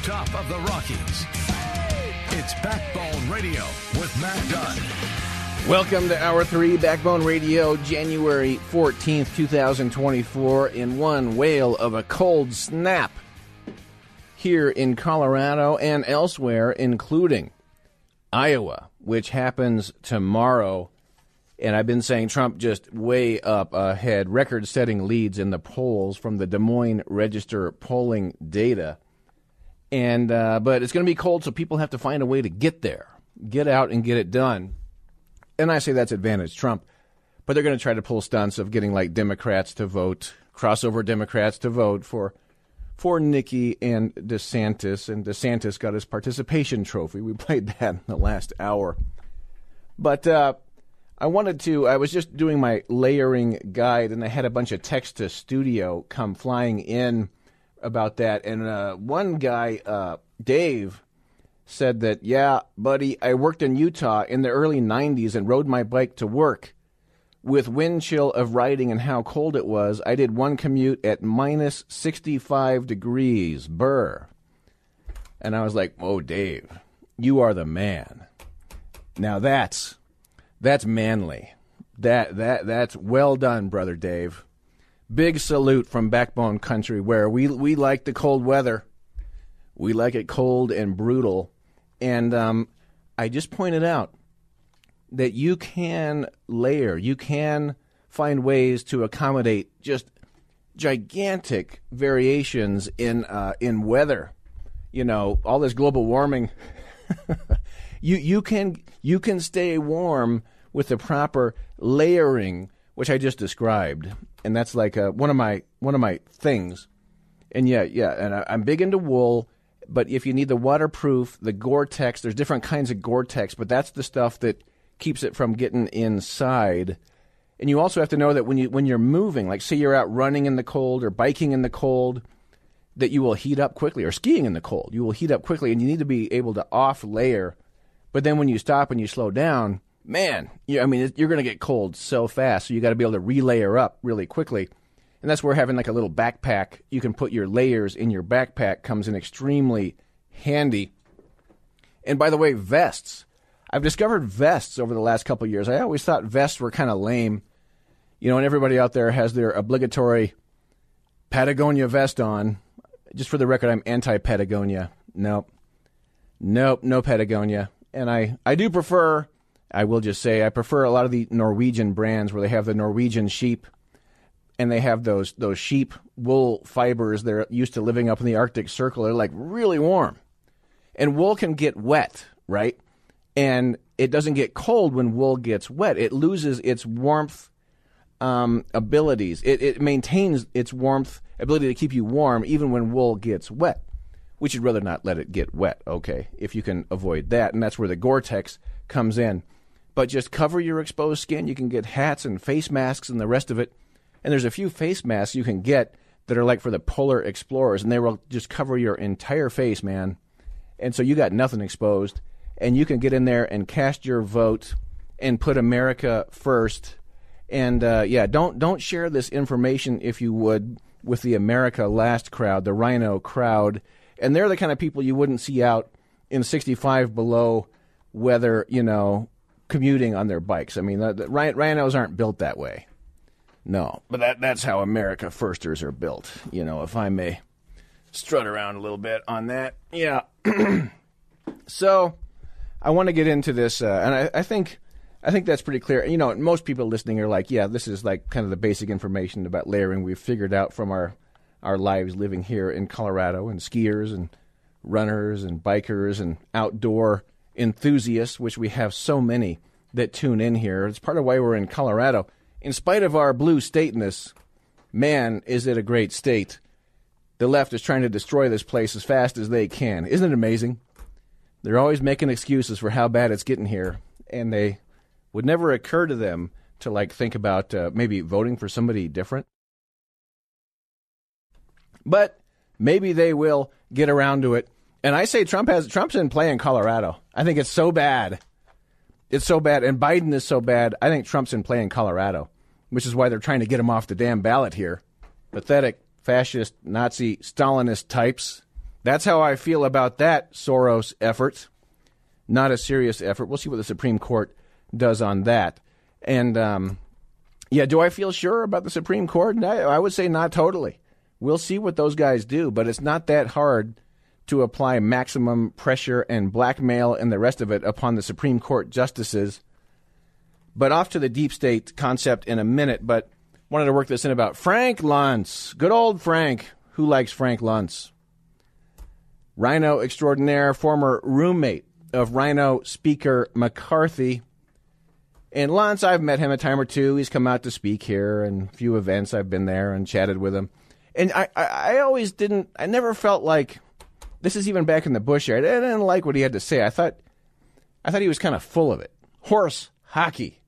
rooftop of the Rockies, it's Backbone Radio with Matt Dunn. Welcome to Hour 3 Backbone Radio, January 14th, 2024, in one whale of a cold snap here in Colorado and elsewhere, including Iowa, which happens tomorrow. And I've been saying Trump just way up ahead, record setting leads in the polls from the Des Moines Register polling data. And uh, but it's going to be cold, so people have to find a way to get there, get out and get it done. And I say that's advantage Trump, but they're going to try to pull stunts of getting like Democrats to vote, crossover Democrats to vote for for Nikki and DeSantis, and DeSantis got his participation trophy. We played that in the last hour, but. Uh, I wanted to. I was just doing my layering guide, and I had a bunch of text to studio come flying in about that. And uh, one guy, uh, Dave, said that, "Yeah, buddy, I worked in Utah in the early '90s and rode my bike to work. With wind chill of riding and how cold it was, I did one commute at minus 65 degrees. Burr." And I was like, "Oh, Dave, you are the man." Now that's that's manly. That that that's well done, brother Dave. Big salute from Backbone Country, where we we like the cold weather. We like it cold and brutal, and um, I just pointed out that you can layer, you can find ways to accommodate just gigantic variations in uh, in weather. You know, all this global warming. you you can you can stay warm with the proper layering, which I just described, and that's like a, one of my one of my things. And yeah, yeah, and I, I'm big into wool, but if you need the waterproof, the Gore-Tex, there's different kinds of Gore-Tex, but that's the stuff that keeps it from getting inside. And you also have to know that when you when you're moving, like say you're out running in the cold or biking in the cold, that you will heat up quickly, or skiing in the cold, you will heat up quickly, and you need to be able to off layer. But then when you stop and you slow down, man, you, I mean, you're going to get cold so fast. So you got to be able to relayer up really quickly. And that's where having like a little backpack, you can put your layers in your backpack, comes in extremely handy. And by the way, vests. I've discovered vests over the last couple years. I always thought vests were kind of lame. You know, and everybody out there has their obligatory Patagonia vest on. Just for the record, I'm anti Patagonia. Nope. Nope, no Patagonia. And I, I do prefer I will just say I prefer a lot of the Norwegian brands where they have the Norwegian sheep and they have those those sheep wool fibers they're used to living up in the Arctic Circle. They're like really warm. And wool can get wet, right? And it doesn't get cold when wool gets wet. It loses its warmth um, abilities. It, it maintains its warmth ability to keep you warm even when wool gets wet. We should rather not let it get wet, okay, if you can avoid that. And that's where the Gore Tex comes in but just cover your exposed skin. You can get hats and face masks and the rest of it. And there's a few face masks you can get that are like for the polar explorers, and they will just cover your entire face, man. And so you got nothing exposed, and you can get in there and cast your vote and put America first. And uh, yeah, don't don't share this information if you would with the America Last crowd, the Rhino crowd, and they're the kind of people you wouldn't see out in 65 below weather, you know, commuting on their bikes. I mean, the, the rhinos aren't built that way. No, but that that's how America firsters are built. You know, if I may strut around a little bit on that. Yeah. so I want to get into this, uh, and I, I, think I think that's pretty clear. You know, most people listening are like, yeah, this is like kind of the basic information about layering we've figured out from our our lives living here in Colorado, and skiers and runners and bikers and outdoor enthusiasts, which we have so many that tune in here. It's part of why we're in Colorado. In spite of our blue stateness, man, is it a great state. The left is trying to destroy this place as fast as they can. Isn't it amazing? They're always making excuses for how bad it's getting here, and they would never occur to them to like think about uh, maybe voting for somebody different. But maybe they will get around to it. And I say Trump has Trump's in play in Colorado. I think it's so bad. It's so bad, and Biden is so bad. I think Trump's in play in Colorado, which is why they're trying to get him off the damn ballot here. Pathetic, fascist, Nazi, Stalinist types. That's how I feel about that Soros effort. Not a serious effort. We'll see what the Supreme Court does on that. And um, yeah, do I feel sure about the Supreme Court? I, I would say not totally. We'll see what those guys do, but it's not that hard to apply maximum pressure and blackmail and the rest of it upon the Supreme Court justices. But off to the deep state concept in a minute, but wanted to work this in about Frank Luntz. Good old Frank. Who likes Frank Luntz? Rhino extraordinaire, former roommate of Rhino Speaker McCarthy. And Luntz, I've met him a time or two. He's come out to speak here and a few events. I've been there and chatted with him and I, I, I always didn't. I never felt like this is even back in the Bush era. I didn't like what he had to say. I thought, I thought he was kind of full of it. Horse hockey,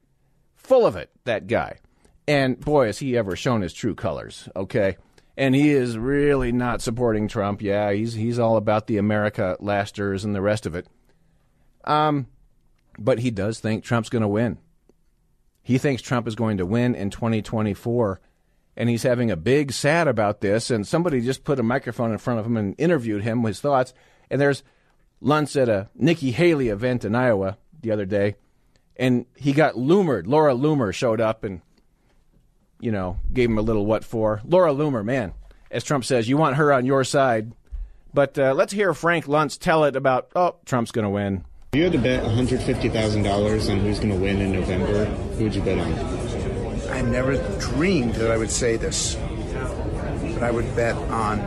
full of it. That guy, and boy, has he ever shown his true colors. Okay, and he is really not supporting Trump. Yeah, he's he's all about the America lasters and the rest of it. Um, but he does think Trump's going to win. He thinks Trump is going to win in 2024 and he's having a big sad about this. And somebody just put a microphone in front of him and interviewed him his thoughts. And there's Luntz at a Nikki Haley event in Iowa the other day, and he got Loomered. Laura Loomer showed up and, you know, gave him a little what for. Laura Loomer, man, as Trump says, you want her on your side. But uh, let's hear Frank Luntz tell it about, oh, Trump's going to win. If you had to bet $150,000 on who's going to win in November, who would you bet on? I never dreamed that I would say this, but I would bet on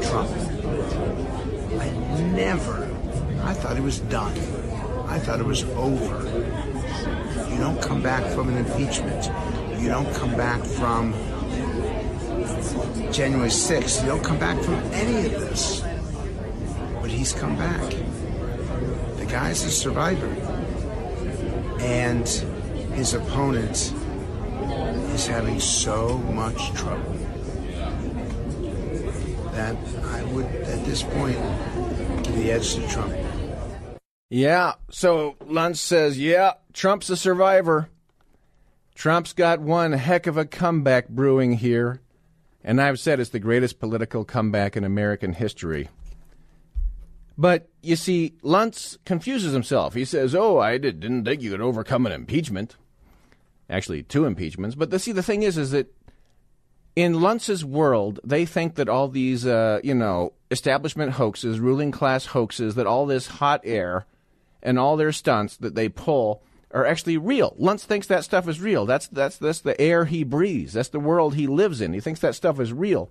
Trump. I never, I thought it was done. I thought it was over. You don't come back from an impeachment. You don't come back from January 6th. You don't come back from any of this. But he's come back. The guy's a survivor. And his opponent is having so much trouble that I would, at this point, give the edge to Trump. Yeah, so Luntz says, yeah, Trump's a survivor. Trump's got one heck of a comeback brewing here. And I've said it's the greatest political comeback in American history. But you see, Luntz confuses himself. He says, Oh, I didn't think you could overcome an impeachment actually two impeachments. But the, see, the thing is, is that in Luntz's world, they think that all these, uh, you know, establishment hoaxes, ruling class hoaxes, that all this hot air and all their stunts that they pull are actually real. Luntz thinks that stuff is real. That's that's that's the air he breathes. That's the world he lives in. He thinks that stuff is real.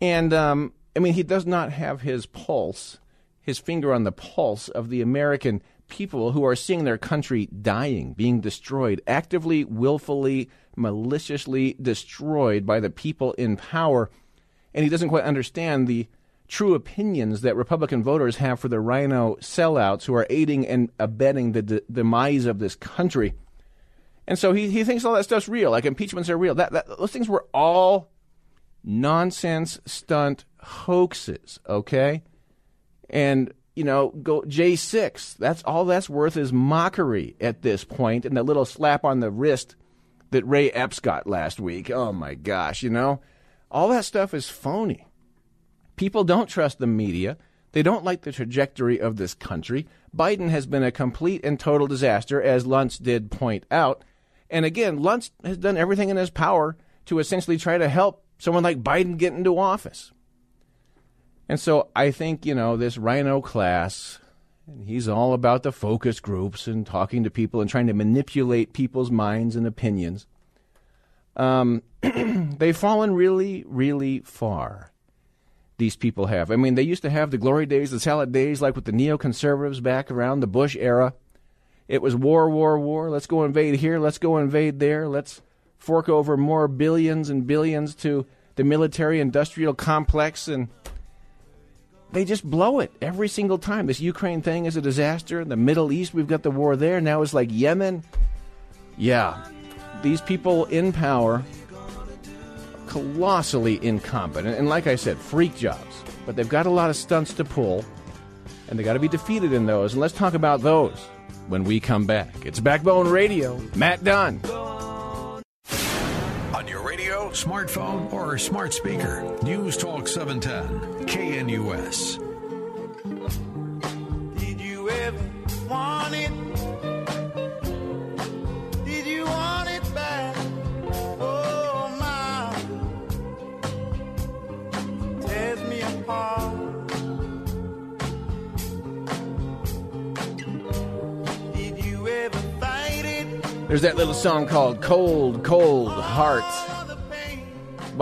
And um, I mean, he does not have his pulse, his finger on the pulse of the American people who are seeing their country dying, being destroyed, actively, willfully, maliciously destroyed by the people in power. And he doesn't quite understand the true opinions that Republican voters have for the rhino sellouts who are aiding and abetting the de- demise of this country. And so he, he thinks all that stuff's real, like impeachments are real. That, that those things were all nonsense stunt hoaxes, okay? And you know, go J6. That's all that's worth is mockery at this point, and that little slap on the wrist that Ray Epps got last week. Oh my gosh, you know, all that stuff is phony. People don't trust the media. They don't like the trajectory of this country. Biden has been a complete and total disaster, as Luntz did point out. And again, Luntz has done everything in his power to essentially try to help someone like Biden get into office. And so I think, you know, this Rhino class, and he's all about the focus groups and talking to people and trying to manipulate people's minds and opinions. Um, they've fallen really, really far. These people have. I mean, they used to have the glory days, the salad days, like with the neoconservatives back around the Bush era. It was war, war, war. Let's go invade here. Let's go invade there. Let's fork over more billions and billions to the military industrial complex and they just blow it every single time. This Ukraine thing is a disaster. In The Middle East, we've got the war there. Now it's like Yemen. Yeah, these people in power, colossally incompetent. And like I said, freak jobs. But they've got a lot of stunts to pull, and they got to be defeated in those. And let's talk about those when we come back. It's Backbone Radio. Matt Dunn. On your radio, smartphone, or smart speaker, News Talk 710, KNUS. Did you ever want it? Did you want it back? Oh my, tears me apart. Did you ever fight it? There's that little song called Cold, Cold Heart All the pain.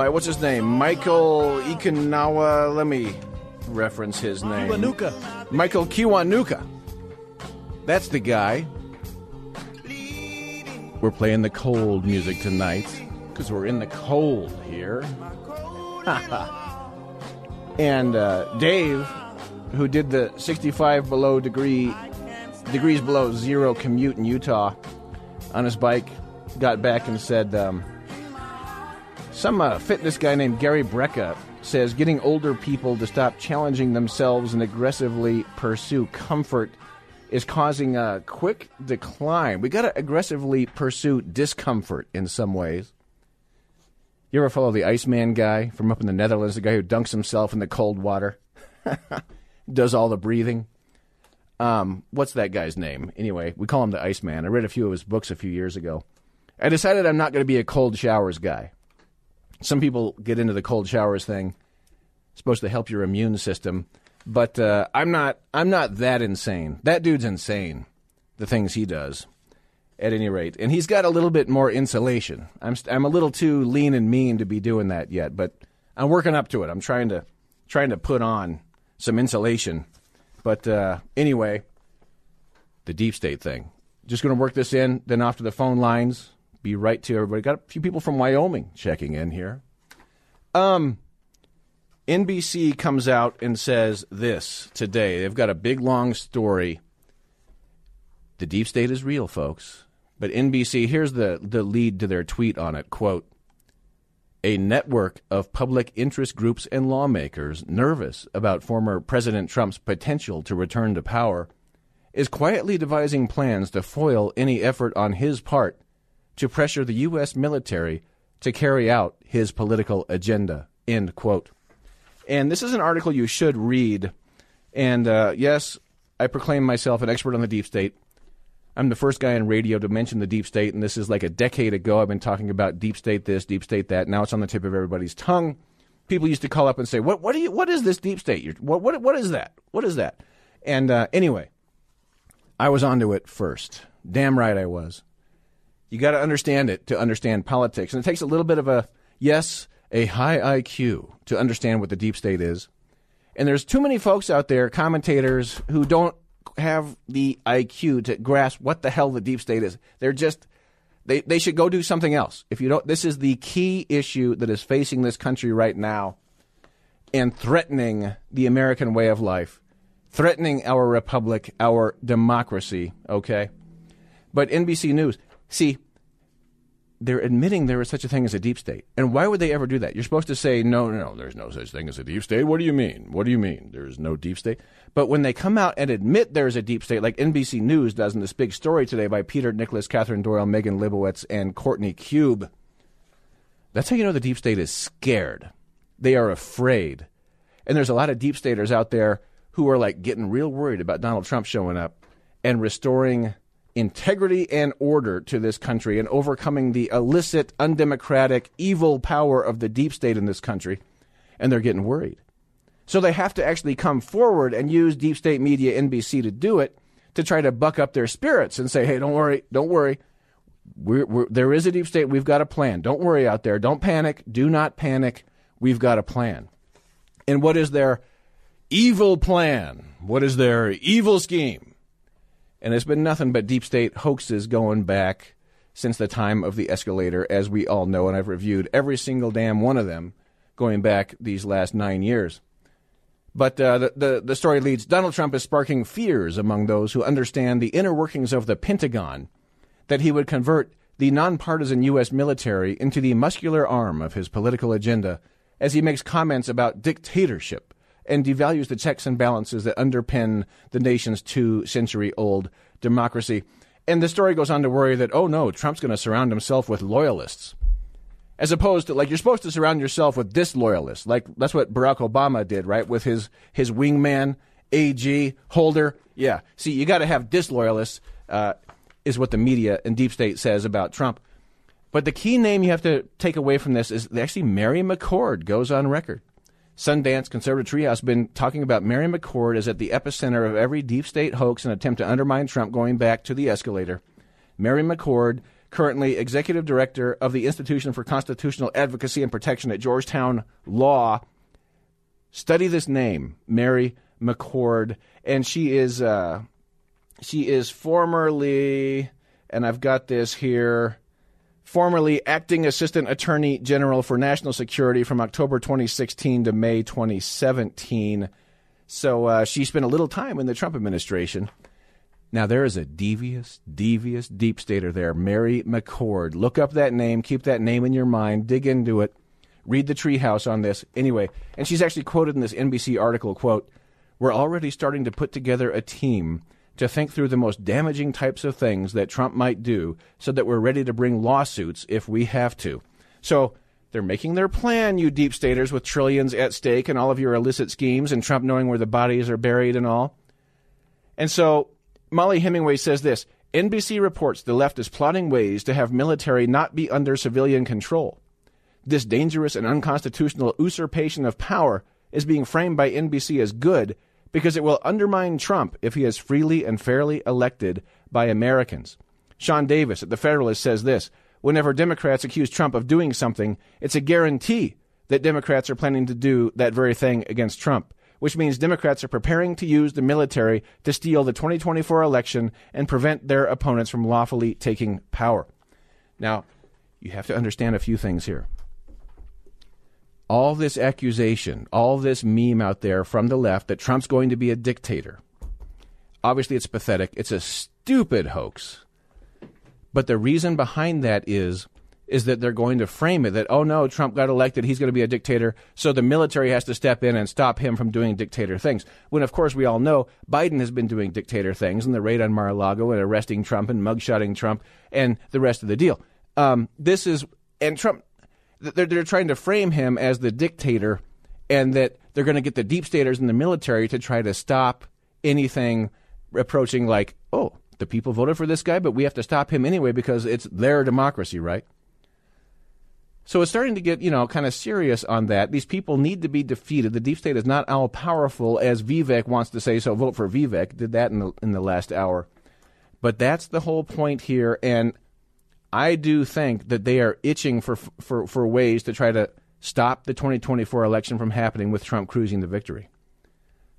By what's his name? Michael Ikanawa. Let me reference his name. Kiwanuka. Michael Kiwanuka. That's the guy. We're playing the cold music tonight because we're in the cold here. and uh, Dave, who did the 65 below degree degrees below zero commute in Utah on his bike, got back and said, um, some uh, fitness guy named Gary Brecka says getting older people to stop challenging themselves and aggressively pursue comfort is causing a quick decline. We got to aggressively pursue discomfort in some ways. You ever follow the Iceman guy from up in the Netherlands, the guy who dunks himself in the cold water, does all the breathing? Um, what's that guy's name? Anyway, we call him the Iceman. I read a few of his books a few years ago. I decided I'm not going to be a cold showers guy. Some people get into the cold showers thing. It's supposed to help your immune system, but uh, I'm not. I'm not that insane. That dude's insane. The things he does, at any rate, and he's got a little bit more insulation. I'm st- I'm a little too lean and mean to be doing that yet, but I'm working up to it. I'm trying to trying to put on some insulation. But uh, anyway, the deep state thing. Just going to work this in, then off to the phone lines. Be right to everybody. Got a few people from Wyoming checking in here. Um, NBC comes out and says this today. They've got a big long story. The deep state is real, folks. But NBC, here's the, the lead to their tweet on it. Quote, a network of public interest groups and lawmakers nervous about former President Trump's potential to return to power is quietly devising plans to foil any effort on his part to pressure the U.S. military to carry out his political agenda. End quote. And this is an article you should read. And uh, yes, I proclaim myself an expert on the deep state. I'm the first guy on radio to mention the deep state, and this is like a decade ago. I've been talking about deep state this, deep state that. Now it's on the tip of everybody's tongue. People used to call up and say, "What? What you? What is this deep state? You're, what? What? What is that? What is that?" And uh, anyway, I was onto it first. Damn right I was. You got to understand it to understand politics, and it takes a little bit of a yes, a high IQ to understand what the deep state is. And there's too many folks out there, commentators, who don't have the IQ to grasp what the hell the deep state is. They're just they they should go do something else. If you don't this is the key issue that is facing this country right now and threatening the American way of life, threatening our republic, our democracy, okay? But NBC News, see, they're admitting there is such a thing as a deep state. And why would they ever do that? You're supposed to say, no, no, no, there's no such thing as a deep state. What do you mean? What do you mean? There's no deep state. But when they come out and admit there's a deep state, like NBC News does in this big story today by Peter Nicholas, Katherine Doyle, Megan Lebowitz, and Courtney Kube, that's how you know the deep state is scared. They are afraid. And there's a lot of deep staters out there who are like getting real worried about Donald Trump showing up and restoring integrity and order to this country and overcoming the illicit, undemocratic, evil power of the deep state in this country. And they're getting worried. So they have to actually come forward and use deep state media, NBC, to do it to try to buck up their spirits and say, hey, don't worry, don't worry. We're, we're, there is a deep state. We've got a plan. Don't worry out there. Don't panic. Do not panic. We've got a plan. And what is their evil plan? What is their evil scheme? And it's been nothing but deep state hoaxes going back since the time of the escalator, as we all know, and I've reviewed every single damn one of them going back these last nine years. But uh, the, the, the story leads Donald Trump is sparking fears among those who understand the inner workings of the Pentagon that he would convert the nonpartisan U.S. military into the muscular arm of his political agenda as he makes comments about dictatorship and devalues the checks and balances that underpin the nation's two century old democracy. And the story goes on to worry that, oh no, Trump's going to surround himself with loyalists. As opposed to, like, you're supposed to surround yourself with disloyalists. Like, that's what Barack Obama did, right? With his, his wingman, AG, Holder. Yeah. See, you got to have disloyalists, uh, is what the media and deep state says about Trump. But the key name you have to take away from this is actually Mary McCord goes on record. Sundance Conservative Treehouse been talking about Mary McCord as at the epicenter of every deep state hoax and attempt to undermine Trump going back to the escalator. Mary McCord, currently executive director of the Institution for Constitutional Advocacy and Protection at Georgetown Law. Study this name, Mary McCord, and she is uh, she is formerly, and I've got this here formerly acting assistant attorney general for national security from October 2016 to May 2017. So uh, she spent a little time in the Trump administration. Now, there is a devious, devious deep stater there, Mary McCord. Look up that name, keep that name in your mind, dig into it, read the treehouse on this. Anyway, and she's actually quoted in this NBC article, quote, We're already starting to put together a team to think through the most damaging types of things that Trump might do so that we're ready to bring lawsuits if we have to. So they're making their plan, you deep staters with trillions at stake and all of your illicit schemes and Trump knowing where the bodies are buried and all. And so Mollie Hemingway says this NBC reports the left is plotting ways to have military not be under civilian control. This dangerous and unconstitutional usurpation of power is being framed by NBC as good because it will undermine Trump if he is freely and fairly elected by Americans. Sean Davis at The Federalist says this Whenever Democrats accuse Trump of doing something, it's a guarantee that Democrats are planning to do that very thing against Trump, which means Democrats are preparing to use the military to steal the 2024 election and prevent their opponents from lawfully taking power. Now, you have to understand a few things here all this accusation, all this meme out there from the left that Trump's going to be a dictator. Obviously, it's pathetic. It's a stupid hoax. But the reason behind that is is that they're going to frame it that oh no, Trump got elected, he's going to be a dictator, so the military has to step in and stop him from doing dictator things. When of course we all know Biden has been doing dictator things and the raid on Mar-a-Lago and arresting Trump and mugshotting Trump and the rest of the deal. Um, this is and Trump they're, they're trying to frame him as the dictator and that they're going to get the deep staters in the military to try to stop anything approaching like, oh, the people voted for this guy, but we have to stop him anyway because it's their democracy, right? So it's starting to get, you know, kind of serious on that. These people need to be defeated. The deep state is not all powerful as Vivek wants to say, so vote for Vivek. Did that in the in the last hour. But that's the whole point here and I do think that they are itching for for for ways to try to stop the 2024 election from happening with Trump cruising to victory.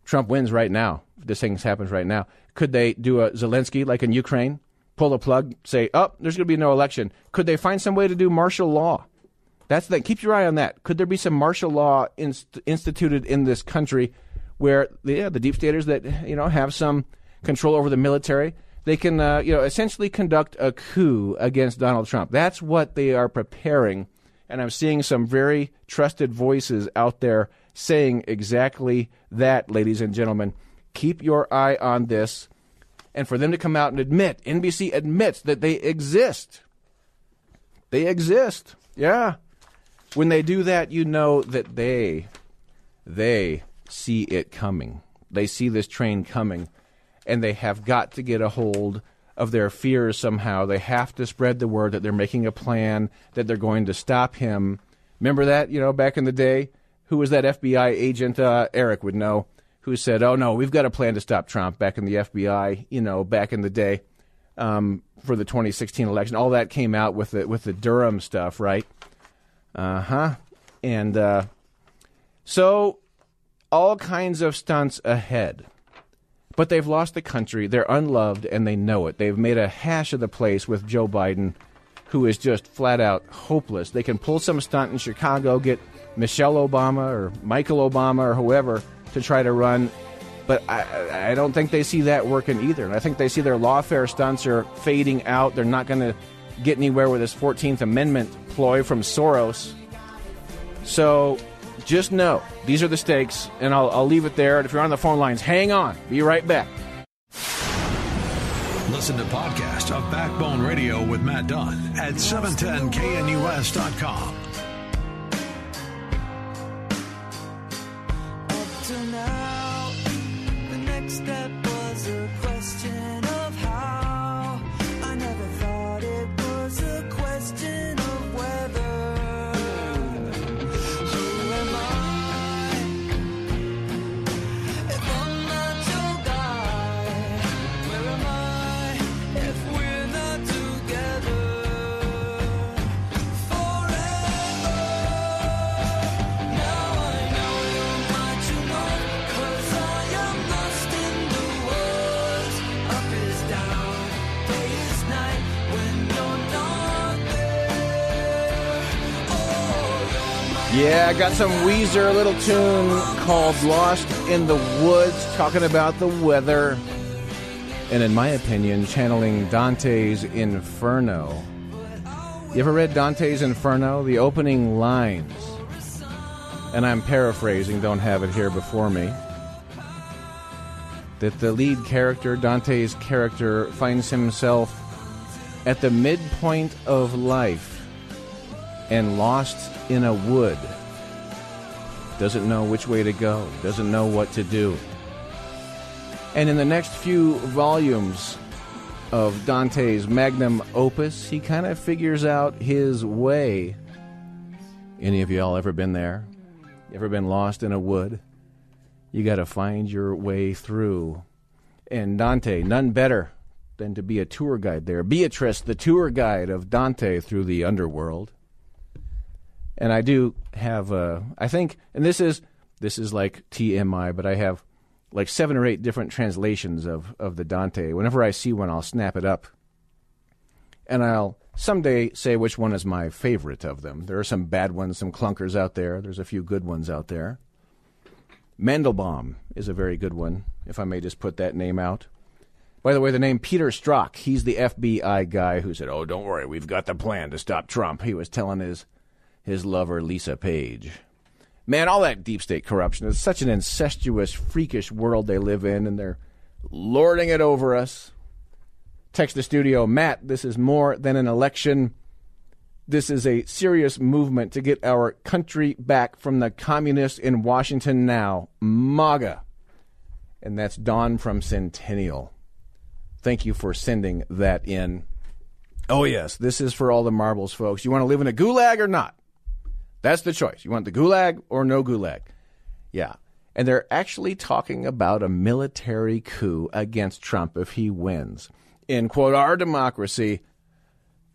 Trump wins right now. This thing happens right now. Could they do a Zelensky like in Ukraine? Pull the plug, say, "Oh, there's going to be no election." Could they find some way to do martial law? That's the keep your eye on that. Could there be some martial law inst- instituted in this country where the, yeah, the deep staters that you know have some control over the military they can, uh, you know, essentially conduct a coup against Donald Trump. That's what they are preparing. And I'm seeing some very trusted voices out there saying exactly that, ladies and gentlemen. Keep your eye on this. And for them to come out and admit, NBC admits that they exist. They exist. Yeah. When they do that, you know that they, they see it coming. They see this train coming and they have got to get a hold of their fears somehow. They have to spread the word that they're making a plan, that they're going to stop him. Remember that, you know, back in the day? Who was that FBI agent? Uh, Eric would know. Who said, "Oh no, we've got a plan to stop Trump." Back in the FBI, you know, back in the day, um, for the 2016 election, all that came out with the with the Durham stuff, right? Uh huh. And uh, so, all kinds of stunts ahead. But they've lost the country. They're unloved, and they know it. They've made a hash of the place with Joe Biden. who is just flat out hopeless. They can pull some stunt in Chicago, get Michelle Obama or Michael Obama or whoever to try to run, but I, I don't think they see that working either. And I think they see their lawfare stunts are fading out. They're not going to get anywhere with this 14th Amendment ploy from Soros. So just know these are the stakes, and I'll, I'll leave it there. And if you're on the phone lines, hang on. Be right back. Listen to podcast of Backbone Radio with Matt Dunn at 710knus.com. got some Weezer little tune called Lost in the Woods, talking about the weather. And in my opinion, channeling Dante's Inferno. You ever read Dante's Inferno? The opening lines. And I'm paraphrasing, don't have it here before me. That the lead character, Dante's character, finds himself at the midpoint of life and lost in a wood. Doesn't know which way to go, doesn't know what to do. And in the next few volumes of Dante's magnum opus, he kind of figures out his way. Any of y'all ever been there? Ever been lost in a wood? You got to find your way through. And Dante, none better than to be a tour guide there. Beatrice, the tour guide of Dante through the underworld and I do have uh, I think and this is this is like TMI, but I have like seven or eight different translations of of the Dante. Whenever I see one, I'll snap it up, and I'll someday say which one is my favorite of them. There are some bad ones, some clunkers out there. There's a few good ones out there. Mandelbaum is a very good one, if I may just put that name out. By the way, the name Peter Strzok, he's the FBI guy who said, "Oh, don't worry, we've got the plan to stop Trump." He was telling his his lover Lisa Page. Man, all that deep state corruption is such an incestuous, freakish world they live in, and they're lording it over us. Text the studio, Matt, this is more than an election. This is a serious movement to get our country back from the communists in Washington now. MAGA. And that's Dawn from Centennial. Thank you for sending that in. Oh, yes, this is for all the marbles, folks. You want to live in a gulag or not? That's the choice. You want the gulag or no gulag? Yeah. And they're actually talking about a military coup against Trump if he wins. In quote, our democracy.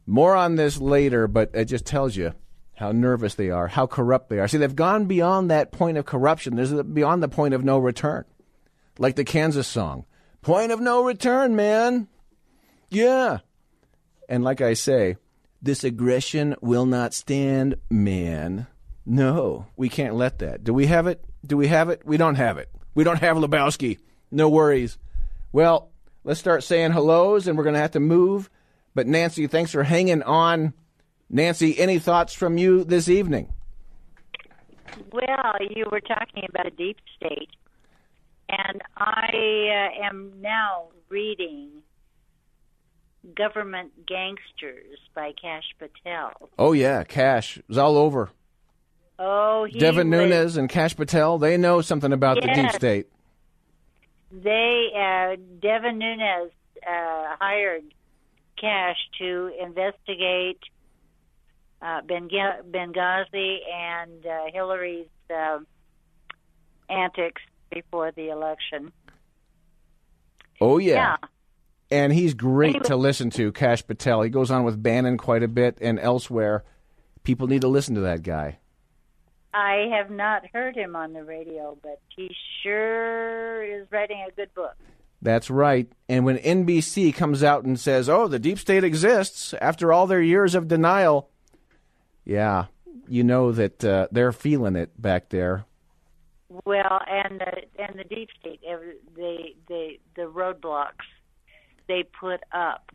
More on this later, but it just tells you how nervous they are, how corrupt they are. See, they've gone beyond that point of corruption. There's beyond the point of no return. Like the Kansas song. Point of no return, man. Yeah. And like I say, this aggression will not stand, man. No, we can't let that. Do we have it? Do we have it? We don't have it. We don't have Lebowski. No worries. Well, let's start saying hellos, and we're going to have to move. But Nancy, thanks for hanging on. Nancy, any thoughts from you this evening? Well, you were talking about a deep state, and I uh, am now reading Government Gangsters by Kash Patel. Oh yeah, Kash is all over. Oh, Devin was- Nunes and Kash Patel, they know something about the deep state. They uh, Devin Nunes uh, hired Kash to investigate uh, Benghazi and uh, Hillary's uh, antics before the election. Oh yeah. Yeah. And he's great to listen to, Kash Patel. He goes on with Bannon quite a bit and elsewhere. People need to listen to that guy. I have not heard him on the radio, but he sure is writing a good book. That's right. And when NBC comes out and says, "Oh, the deep state exists," after all their years of denial, yeah, you know that uh, they're feeling it back there. Well, and the and the deep state, every- the the the roadblocks they put up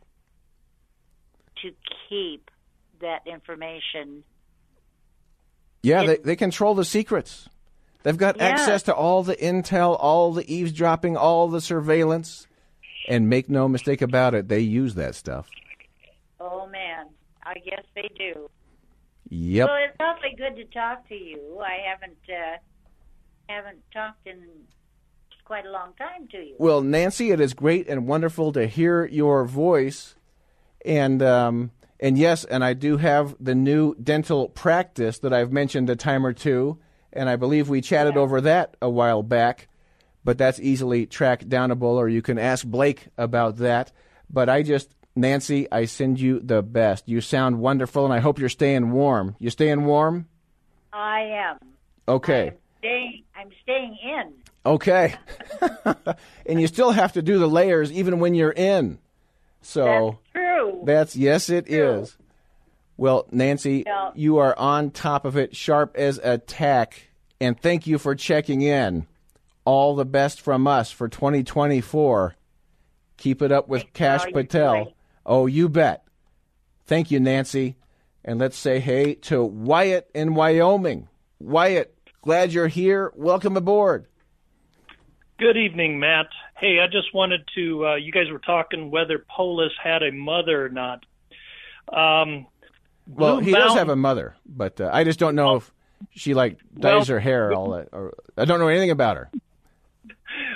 to keep that information. Yeah, It- they, they control the secrets. They've got Yeah. access to all the intel, all the eavesdropping, all the surveillance. And make no mistake about it, they use that stuff. Oh man, I guess they do. Yep. Well, it's awfully good to talk to you. I haven't uh, haven't talked in quite a long time to you. Well, Nancy, it is great and wonderful to hear your voice, and um, and yes, and I do have the new dental practice that I've mentioned a time or two, and I believe we chatted over that a while back, but that's easily tracked downable, or you can ask Blake about that. But I just, Nancy, I send you the best. You sound wonderful, and I hope you're staying warm. You staying warm? I am. Okay. I'm staying. I'm staying in. Okay. and you still have to do the layers even when you're in. So that's True. that's yes it is. Well, Nancy, Yeah. you are on top of it, sharp as a tack, and thank you for checking in. All the best from us for 2024. Keep it up with Kash Patel. Oh, you bet. Thank you, Nancy. And let's say hey to Wyatt in Wyoming. Wyatt, glad you're here. Welcome aboard. Good evening, Matt. Hey, I just wanted to. Uh, you guys were talking whether Polis had a mother or not. Um, Well, Blue he does have a mother, but uh, I just don't know if she like dyes Well- her hair all that. Or, I don't know anything about her.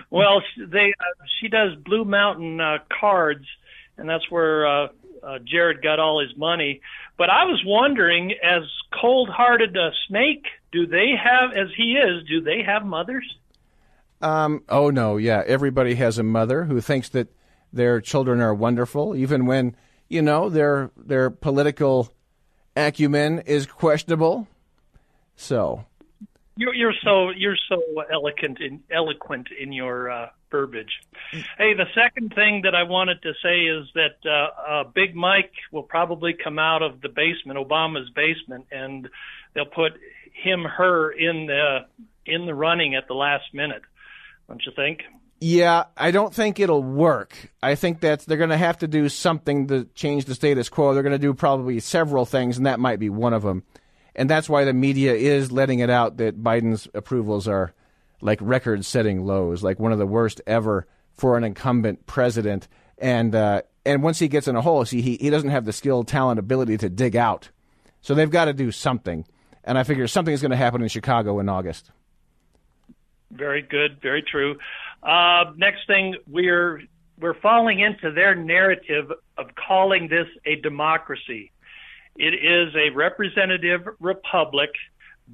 Well, they uh, she does Blue Mountain uh, cards, and that's where uh, uh, Jared got all his money. But I was wondering, as cold-hearted a snake, do they have, as he is, do they have mothers? Um, oh no, yeah, everybody has a mother who thinks that their children are wonderful, even when you know their their political acumen is questionable. So You're, you're so you're so eloquent in eloquent in your uh, verbiage. Hey, the second thing that I wanted to say is that uh, uh, Big Mike will probably come out of the basement, Obama's basement, and they'll put him, her in the in the running at the last minute. Don't you think? Yeah, I don't think it'll work. I think that they're going to have to do something to change the status quo. They're going to do probably several things, and that might be one of them. And that's why the media is letting it out that Biden's approvals are like record setting lows, like one of the worst ever for an incumbent president. And uh, and once he gets in a hole, see, he, he doesn't have the skill, talent, ability to dig out. So they've got to do something. And I figure something is going to happen in Chicago in August. Very good, very true. Uh, next thing, we're we're falling into their narrative of calling this a democracy. It is a representative republic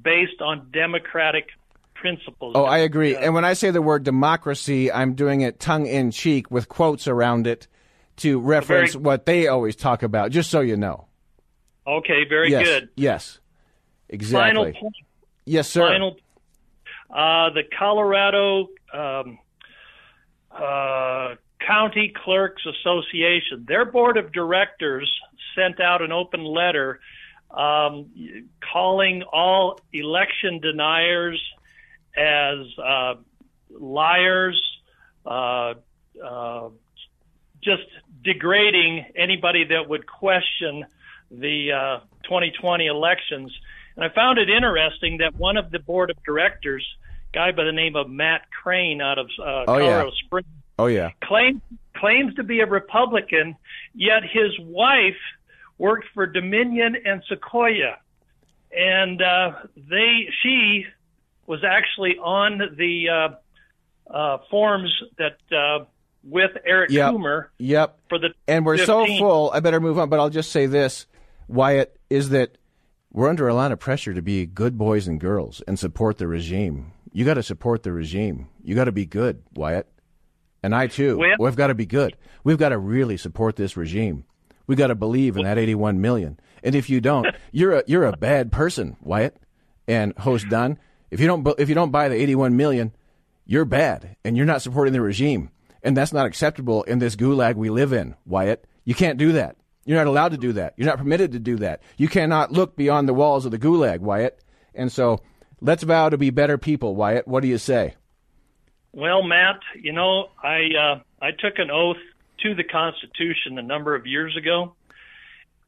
based on democratic principles. Oh, I agree. And when I say the word democracy, I'm doing it tongue in cheek with quotes around it to reference Very- what they always talk about, just so you know. Okay, very yes. good. Yes. Exactly. Final point. Yes, sir. Final. Uh, the Colorado um, uh, County Clerks Association, their board of directors sent out an open letter um, calling all election deniers as uh, liars, uh, uh, just degrading anybody that would question the uh, 2020 elections. And I found it interesting that one of the board of directors, guy by the name of Matt Crane out of uh, Oh, yeah. Springs, Oh, yeah. claims claims to be a Republican, yet his wife worked for Dominion and Sequoia, and uh, they she was actually on the uh, uh, forms that uh, with Eric Yep. Coomer Yep. for the And we're so full, I better move on, but I'll just say this, Wyatt, is that we're under a lot of pressure to be good boys and girls and support the regime. You got to support the regime. You got to be good, Wyatt. And I too. Well- We've got to be good. We've got to really support this regime. We've got to believe in that 81 million. And if you don't, you're a you're a bad person, Wyatt. And host Dunn, if you don't if you don't buy the 81 million, you're bad and you're not supporting the regime. And that's not acceptable in this gulag we live in, Wyatt. You can't do that. You're not allowed to do that. You're not permitted to do that. You cannot look beyond the walls of the gulag, Wyatt. And so let's vow to be better people, Wyatt. What do you say? Well, Matt, you know, I uh, I took an oath to the Constitution a number of years ago,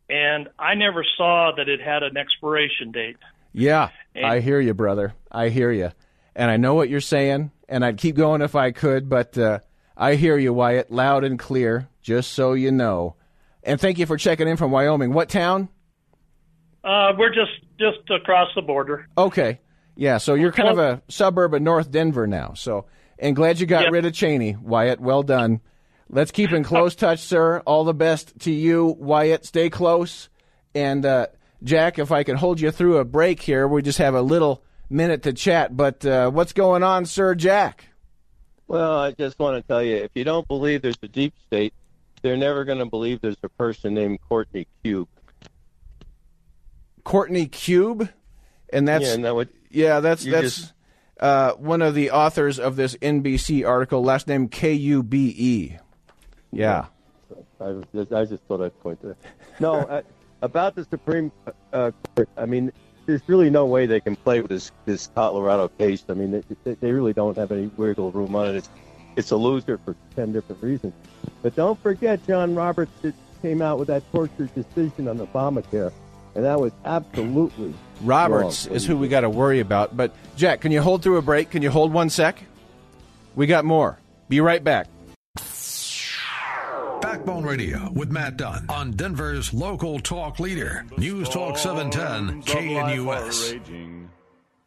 and I never saw that it had an expiration date. Yeah, And- I hear you, brother. I hear you. And I know what you're saying, and I'd keep going if I could, but uh, I hear you, Wyatt, loud and clear, just so you know. And thank you for checking in from Wyoming. What town? Uh, we're just just across the border. Okay. Yeah, so you're kind of a suburb of North Denver now. So, and glad you got Yep. rid of Cheney, Wyatt. Well done. Let's keep in close touch, sir. All the best to you, Wyatt. Stay close. And uh, Jack, if I could hold you through a break here, we just have a little minute to chat. But uh, what's going on, Sir Jack? Well, I just want to tell you, if you don't believe there's a deep state, they're never going to believe there's a person named Courtney Kube. Courtney Kube, and that's yeah, and that would yeah, that's you that's just- uh, one of the authors of this NBC article. Last name K U B E. Yeah. I, was just, I just thought I'd point to that. No, uh, about the Supreme uh, Court, I mean, there's really no way they can play with this this Colorado case. I mean, they, they really don't have any wiggle room on it. It's, it's a loser for 10 different reasons. But don't forget, John Roberts came out with that torture decision on Obamacare, and that was absolutely Roberts wrong. is who we got to worry about. But Jack, can you hold through a break? Can you hold one sec? We got more. Be right back. Backbone Radio with Matt Dunn on Denver's local talk leader, News Talk 710 KNUS. Raging,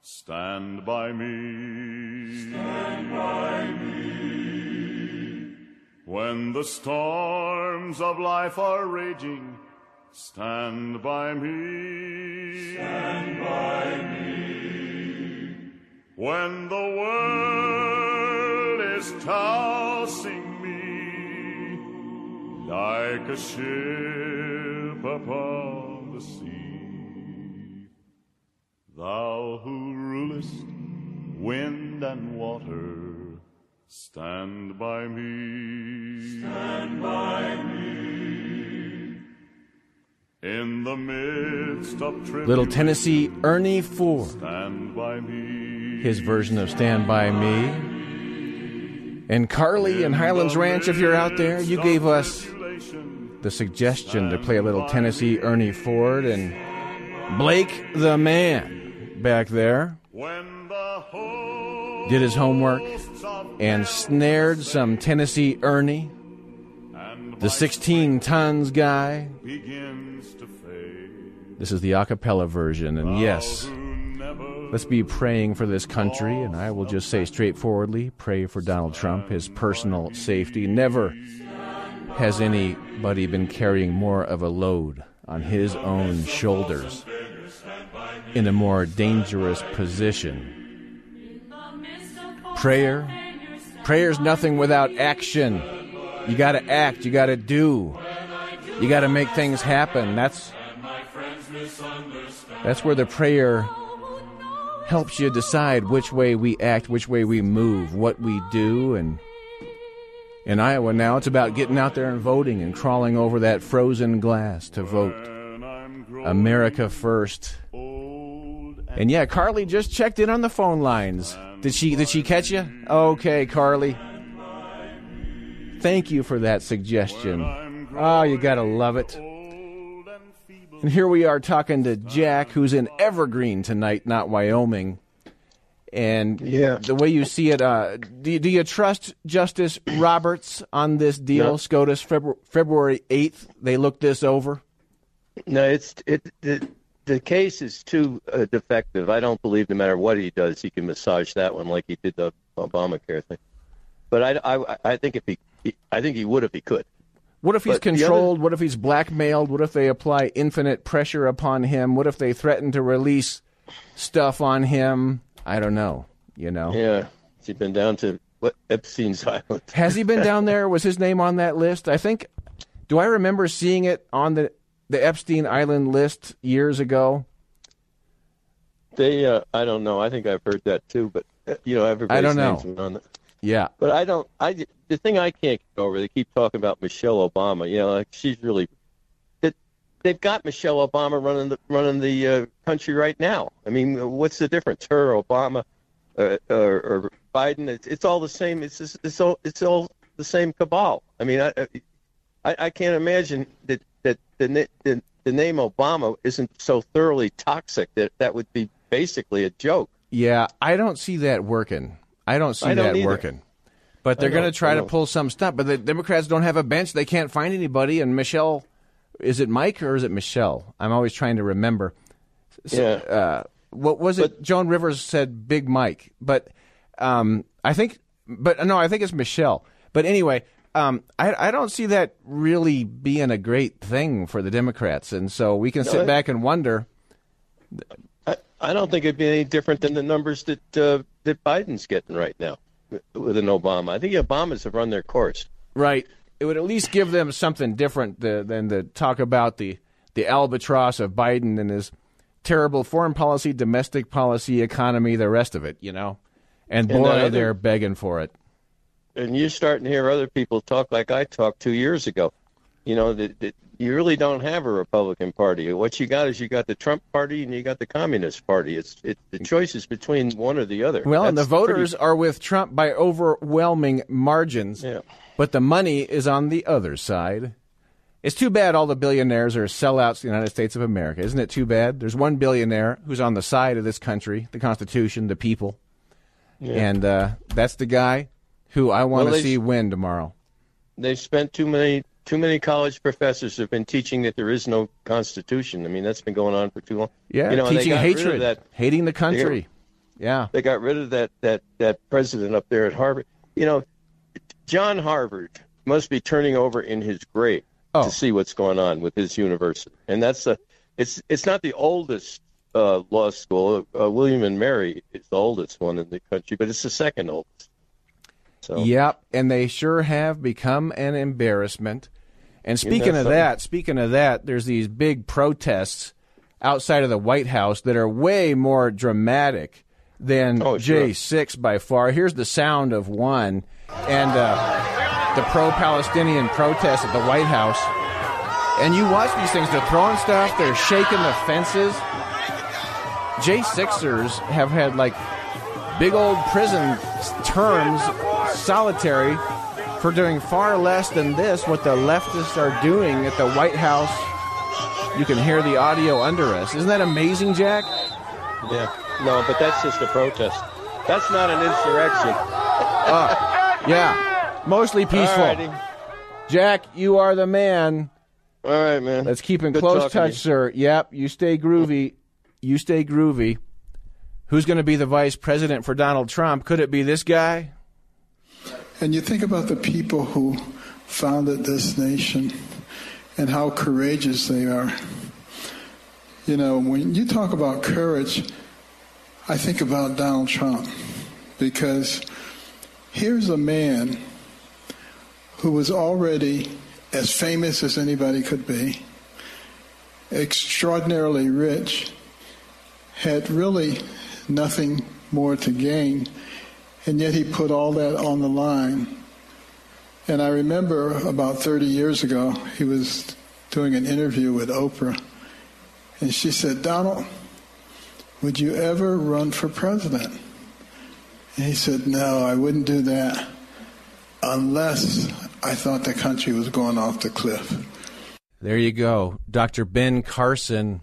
stand by me. Stand by me. When the storms of life are raging, stand by me. Stand by me. When the world is tossing me like a ship upon the sea. Thou who rulest wind and water, stand by me. Stand by me. In the midst of Little Tennessee Ernie Ford, stand by me. his version of Stand By Me. And Carly in Highlands Ranch, if you're out there, you gave us the suggestion to play a little Tennessee Ernie Ford and Blake the man back there did his homework and snared some Tennessee Ernie, the 16 tons guy. begins to fade. This is the a cappella version, and yes, let's be praying for this country. And I will just say straightforwardly pray for Donald Trump, his personal safety. Never has anybody been carrying more of a load on his own shoulders in a more dangerous position. Prayer. Prayer's nothing without action. You got to act, you got to do. You got to make things happen. That's that's where the prayer helps you decide which way we act, which way we move, what we do and in Iowa now it's about getting out there and voting and crawling over that frozen glass to vote. America first. And yeah, Carly just checked in on the phone lines. Did she did she catch you? Okay, Carly. Thank you for that suggestion. Oh, you got to love it. And here we are talking to Jack, who's in Evergreen tonight, not Wyoming. And Yeah. the way you see it, uh, do, you, do you trust Justice Roberts on this deal, No. SCOTUS, February, February 8th? They looked this over? No, it's it the the case is too uh, defective. I don't believe no matter what he does, he can massage that one like he did the Obamacare thing. But I, I, I think if he, he I think he would if he could. What if he's But the other- controlled? What if he's blackmailed? What if they apply infinite pressure upon him? What if they threaten to release stuff on him? I don't know. You know, Yeah, has he been down to what Epstein's Island? has he been down there? Was his name on that list? I think. Do I remember seeing it on the the Epstein Island list years ago? They, uh, I don't know. I think I've heard that too, but uh, you know, everybody's I don't know. Names are on it. Yeah. But I don't. I the thing I can't get over. They keep talking about Michelle Obama. You know, like she's really. That they've got Michelle Obama running the running the uh, country right now. I mean, what's the difference? Her, Obama, uh, or, or Biden? It's, it's all the same. It's just, it's all it's all the same cabal. I mean, I I, I can't imagine that that the, the the name Obama isn't so thoroughly toxic that that would be basically a joke. Yeah, I don't see that working. I don't see I don't that either. working. But they're going to try to pull some stuff. But the Democrats don't have a bench. They can't find anybody. And Michelle, is it Mike or is it Michelle? I'm always trying to remember. So, Yeah. Uh, what was it? Joan Rivers said Big Mike, but um, I think, but no, I think it's Michelle. But anyway, um, I, I don't see that really being a great thing for the Democrats, and so we can No, sit I- back and wonder. I, don't think it'd be any different than the numbers that uh, that Biden's getting right now with- an Obama. I think the Obamas have run their course. Right. It would at least give them something different th- than to talk about the, the albatross of Biden and his terrible foreign policy, domestic policy, economy, the rest of it, you know? And And boy, other- they're begging for it. And you're starting to hear other people talk like I talked two years ago. You know that, that you really don't have a Republican Party. What you got is you got the Trump Party and you got the Communist Party. It's it, the choice is between one or the other. Well, and the That's pretty- voters are with Trump by overwhelming margins, Yeah. but the money is on the other side. It's too bad all the billionaires are sellouts to the United States of America. Isn't it too bad? There's one billionaire who's on the side of this country, the Constitution, the people. Yeah. And uh, that's the guy who I want Well, to they- see win tomorrow. they've spent too many too many college professors have been teaching that there is no constitution. I mean, that's been going on for too long. Yeah, you know, teaching got rid of hatred, that, hating the they country. yeah, they got rid of that that that president up there at Harvard. You know, John Harvard must be turning over in his grave Oh. to see what's going on with his university, and that's a it's it's not the oldest uh, law school. Uh, William and Mary is the oldest one in the country, but it's the second oldest. So Yep, and they sure have become an embarrassment. And speaking of that, speaking of that, there's these big protests outside of the White House that are way more dramatic than Oh. J6 by far. Here's the sound of one, and uh, the pro-Palestinian protests at the White House. And you watch these things; they're throwing stuff, they're shaking the fences. J6ers have had like big old prison terms, solitary, for doing far less than this. What the leftists are doing at the White House, you can hear the audio under us. Isn't that amazing, Jack? yeah, no, but that's just a protest. That's not an insurrection. Uh, yeah, mostly peaceful. Alrighty. Jack, you are the man. All right, man. Let's keep in Good close to touch, you. sir. Yep, you stay groovy. You stay groovy. Who's going to be the vice president for Donald Trump? Could it be this guy? And you think about the people who founded this nation and how courageous they are. You know, when you talk about courage, I think about Donald Trump because here's a man who was already as famous as anybody could be, extraordinarily rich, had really nothing more to gain, and yet he put all that on the line. And I remember about 30 years ago, he was doing an interview with Oprah, and she said, Donald, would you ever run for president? And he said, No, I wouldn't do that unless I thought the country was going off the cliff. There you go, Dr. Ben Carson.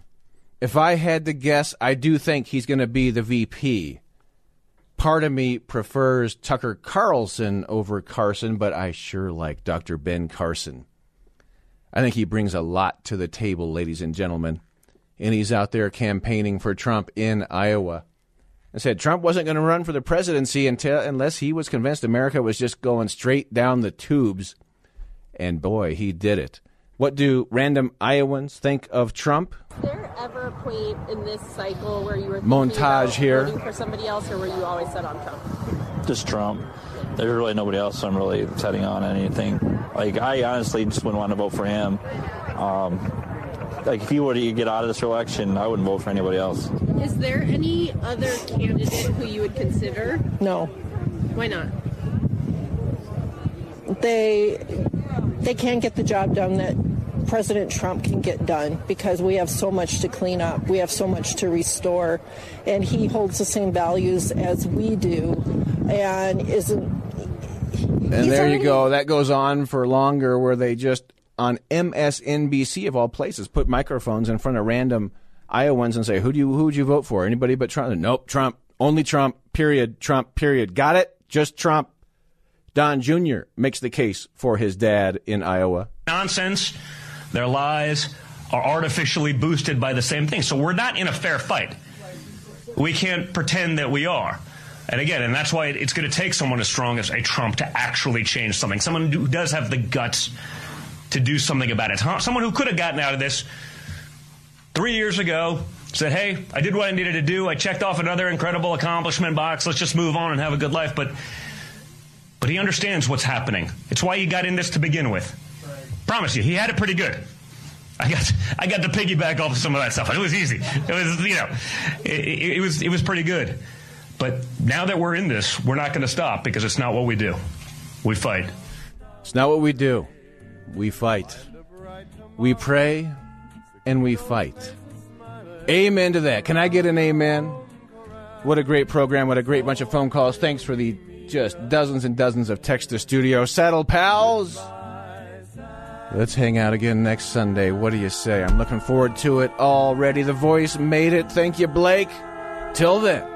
If I had to guess, I do think he's going to be the VP. Part of me prefers Tucker Carlson over Carson, but I sure like Dr. Ben Carson. I think he brings a lot to the table, ladies and gentlemen. And he's out there campaigning for Trump in Iowa. I said Trump wasn't going to run for the presidency until unless he was convinced America was just going straight down the tubes. And boy, he did it. What do random Iowans think of Trump? Was there ever a point in this cycle where you were Montage about here. for somebody else, or were you always set on Trump? Just Trump. There's really nobody else I'm really setting on anything. Like I honestly just wouldn't want to vote for him. Um, like if he were to get out of this election, I wouldn't vote for anybody else. Is there any other candidate who you would consider? No. Why not? they they can't get the job done that President Trump can get done because we have so much to clean up, we have so much to restore, and he holds the same values as we do, and isn't. And there you go. That goes on for longer, where they just on MSNBC of all places put microphones in front of random Iowans and say, "Who do you who would you vote for? Anybody but Trump? Nope, Trump. Only Trump. Period. Trump. Period. Got it? Just Trump." Don Jr. makes the case for his dad in Iowa. nonsense. Their lies are artificially boosted by the same thing. So we're not in a fair fight. We can't pretend that we are. And again, and that's why it's going to take someone as strong as a Trump to actually change something. Someone who does have the guts to do something about it. Someone who could have gotten out of this three years ago, said, hey, I did what I needed to do. I checked off another incredible accomplishment box. Let's just move on and have a good life. But but he understands what's happening. It's why he got in this to begin with. Promise you, he had it pretty good. I got I got to piggyback off of some of that stuff. It was easy. It was you know, it, it was it was pretty good. But now that we're in this, we're not going to stop because it's not what we do. We fight. It's not what we do. We fight. We pray and we fight. Amen to that. Can I get an amen? What a great program. What a great bunch of phone calls. Thanks for the just dozens and dozens of text to studio. Saddle pals. Let's hang out again next Sunday. What do you say? I'm looking forward to it already. The voice made it. Thank you, Blake. Till then.